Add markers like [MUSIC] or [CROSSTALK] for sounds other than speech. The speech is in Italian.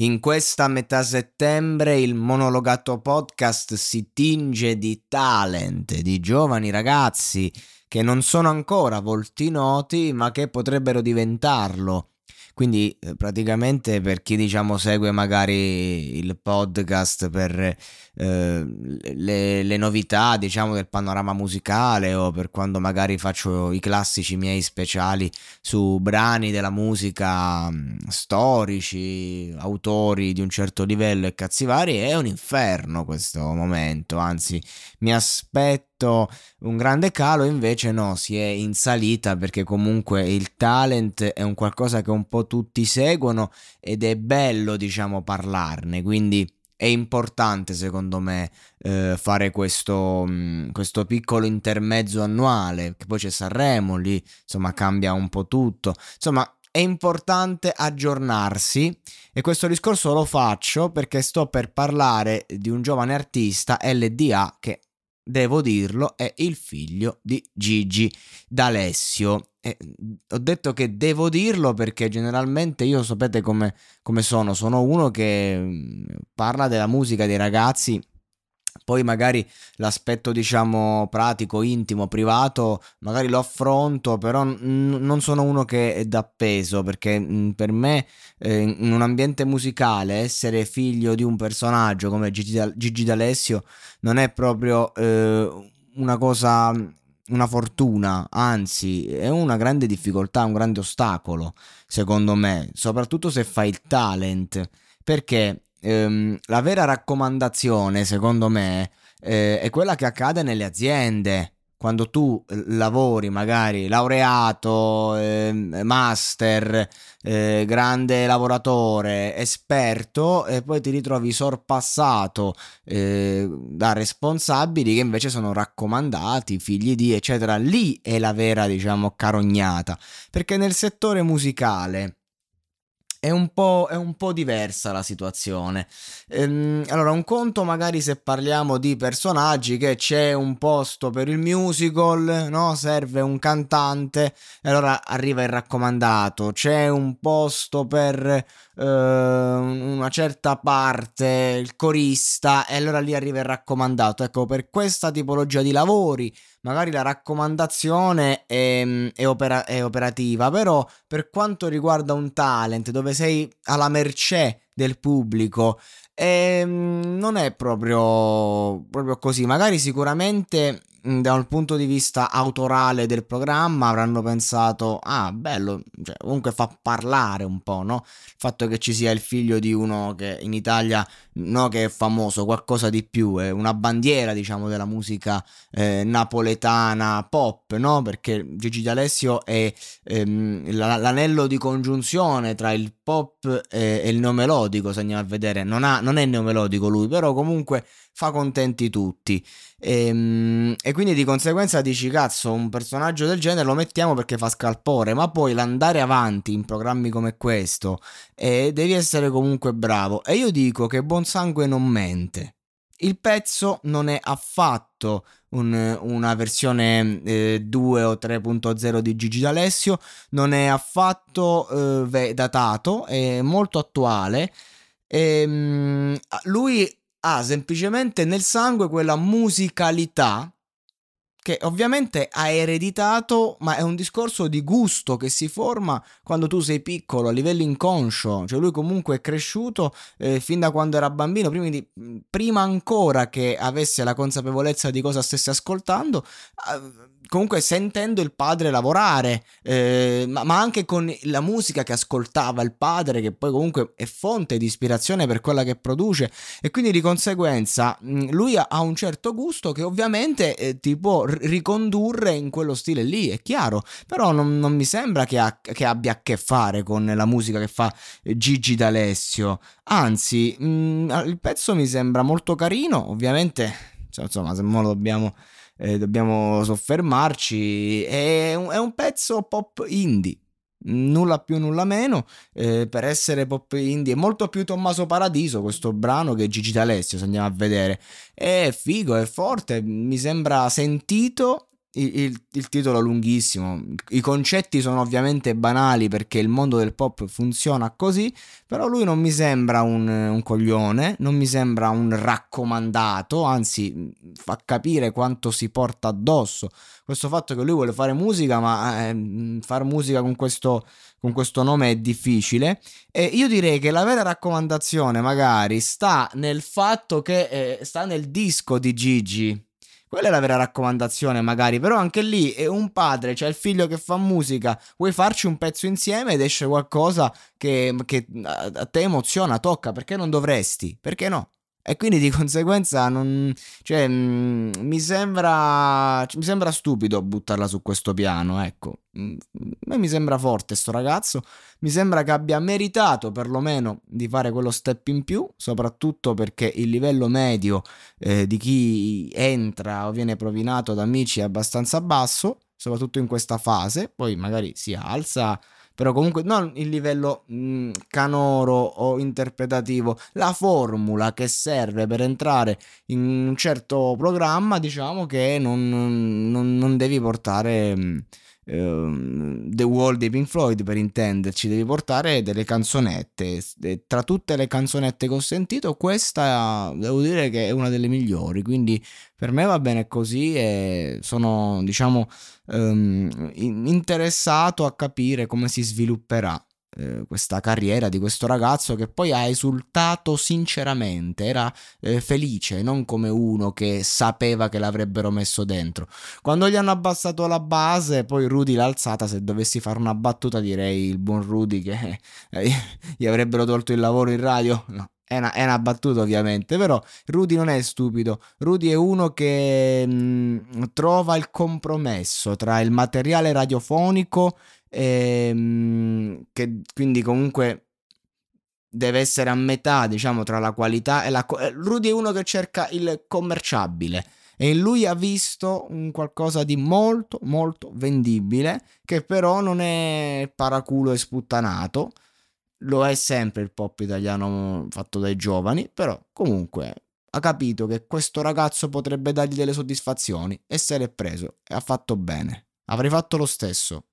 In questa metà settembre il monologato podcast si tinge di talent, di giovani ragazzi che non sono ancora volti noti ma che potrebbero diventarlo quindi eh, praticamente per chi diciamo segue magari il podcast per eh, le, le, novità diciamo del panorama musicale o per quando magari faccio i classici miei speciali su brani della musica mm, storici, autori di un certo livello e cazzi vari, è un inferno questo momento, anzi mi aspetto un grande calo, invece no, si è in salita perché comunque il talent è un qualcosa che un po' tutti seguono ed è bello, diciamo, parlarne, quindi è importante secondo me eh, fare questo, mh, mm, questo, piccolo intermezzo annuale, che poi c'è Sanremo, lì insomma cambia un po' tutto, insomma è importante aggiornarsi e questo discorso lo faccio perché sto per parlare di un giovane artista LDA che devo dirlo, è il figlio di Gigi D'Alessio. E ho detto che devo dirlo perché generalmente io sapete come, come sono, sono uno che parla della musica dei ragazzi poi magari l'aspetto diciamo pratico, intimo, privato, magari lo affronto, però n- non sono uno che dà peso perché mh, per me eh, in un ambiente musicale essere figlio di un personaggio come Gigi, da- Gigi D'Alessio non è proprio eh, una cosa, una fortuna, anzi è una grande difficoltà, un grande ostacolo secondo me, soprattutto se fai il talent, perché ehm, la vera raccomandazione, secondo me, eh, è quella che accade nelle aziende. Quando tu eh, lavori magari laureato, eh, master, eh, grande lavoratore, esperto e poi ti ritrovi sorpassato eh, da responsabili che invece sono raccomandati, figli di eccetera, lì è la vera diciamo carognata perché nel settore musicale è un, po', è un po' diversa la situazione. Ehm, allora, un conto magari se parliamo di personaggi che c'è un posto per il musical, no? Serve un cantante, e allora arriva il raccomandato, c'è un posto per eh, una certa parte, il corista, e allora lì arriva il raccomandato. Ecco, per questa tipologia di lavori magari la raccomandazione è, è, opera, è operativa, però per quanto riguarda un talent dove sei alla mercé del pubblico, ehm, non è proprio, proprio così. Magari sicuramente da un punto di vista autorale del programma avranno pensato ah bello cioè, comunque fa parlare un po' no? Il fatto che ci sia il figlio di uno che in Italia no che è famoso qualcosa di più è una bandiera diciamo della musica eh, napoletana pop no? Perché Gigi D'Alessio è ehm, l'anello di congiunzione tra il pop e, e il neomelodico se andiamo a vedere. Non, ha, non è neomelodico lui però comunque fa contenti tutti. E, ehm, e, quindi di conseguenza dici cazzo un personaggio del genere lo mettiamo perché fa scalpore ma poi l'andare avanti in programmi come questo eh, devi essere comunque bravo. E io dico che buon sangue non mente. Il pezzo non è affatto un, una versione eh, 2 o 3.0 di Gigi D'Alessio non è affatto eh, datato è molto attuale. E, ehm, lui ha semplicemente nel sangue quella musicalità che ovviamente ha ereditato, ma è un discorso di gusto che si forma quando tu sei piccolo a livello inconscio, cioè lui comunque è cresciuto eh, fin da quando era bambino, prima, di, prima, ancora che avesse la consapevolezza di cosa stesse ascoltando, eh, comunque sentendo il padre lavorare, eh, ma, ma, anche con la musica che ascoltava il padre, che poi comunque è fonte di ispirazione per quella che produce, e quindi di conseguenza mh, lui ha, un certo gusto che ovviamente eh, ti può ricondurre in quello stile lì, è chiaro, però non, non mi sembra che, ha, che, abbia a che fare con la musica che fa Gigi D'Alessio, anzi mh, il pezzo mi sembra molto carino, ovviamente, insomma, se mo lo dobbiamo eh, dobbiamo soffermarci. È un, è un, pezzo pop indie. Nulla più, nulla meno. Eh, per essere pop indie è molto più Tommaso Paradiso questo brano che Gigi D'Alessio. Se andiamo a vedere, è figo, è forte. Mi sembra sentito il, il, il, titolo lunghissimo. I concetti sono ovviamente banali perché il mondo del pop funziona così, però lui non mi sembra un, un coglione, non mi sembra un raccomandato, anzi fa capire quanto si porta addosso. Questo fatto che lui vuole fare musica, ma eh, fare musica con questo, con questo nome è difficile. E io direi che la vera raccomandazione magari sta nel fatto che eh, sta nel disco di Gigi quella è la vera raccomandazione, magari. Però anche lì è un padre, c'è il figlio che fa musica. Vuoi farci un pezzo insieme ed esce qualcosa che, che a te emoziona, tocca. Perché non dovresti? Perché no? E quindi di [LAUGHS] conseguenza non, cioè, mh, mm, mi, sembra, mi sembra stupido buttarla su questo piano, ecco. Mm, a me mi sembra forte sto ragazzo, mi sembra che abbia meritato perlomeno di fare quello step in più, soprattutto perché il livello medio eh, di chi entra o viene provinato da amici è abbastanza basso, soprattutto in questa fase, poi magari si alza però comunque non il livello mh, mm, canoro o interpretativo, la formula che serve per entrare in un certo programma, diciamo che non, non, non devi portare... Mh, mm, The Wall dei Pink Floyd per intenderci, devi portare delle canzonette. Tra tutte le canzonette che ho sentito, questa devo dire che è una delle migliori. Quindi per me va bene così e sono, diciamo, um, interessato a capire come si svilupperà eh, questa carriera di questo ragazzo che poi ha esultato sinceramente, era eh, felice, non come uno che sapeva che l'avrebbero messo dentro. Quando gli hanno abbassato la base, poi Rudy l'ha alzata, se dovessi fare una battuta direi il buon Rudy che [LAUGHS] eh, gli avrebbero tolto il lavoro in radio. No, è una, è una, battuta ovviamente, però Rudy non è stupido, Rudy è uno che mh, mm, trova il compromesso tra il materiale radiofonico ehm, che quindi comunque deve essere a metà, diciamo, tra la qualità e la... Eh, Rudy è uno che cerca il commerciabile e lui ha visto un qualcosa di molto, molto vendibile, che però non è paraculo e sputtanato. Lo è sempre il pop italiano fatto dai giovani, però comunque ha capito che questo ragazzo potrebbe dargli delle soddisfazioni e se l'è preso e ha fatto bene. Avrei fatto lo stesso.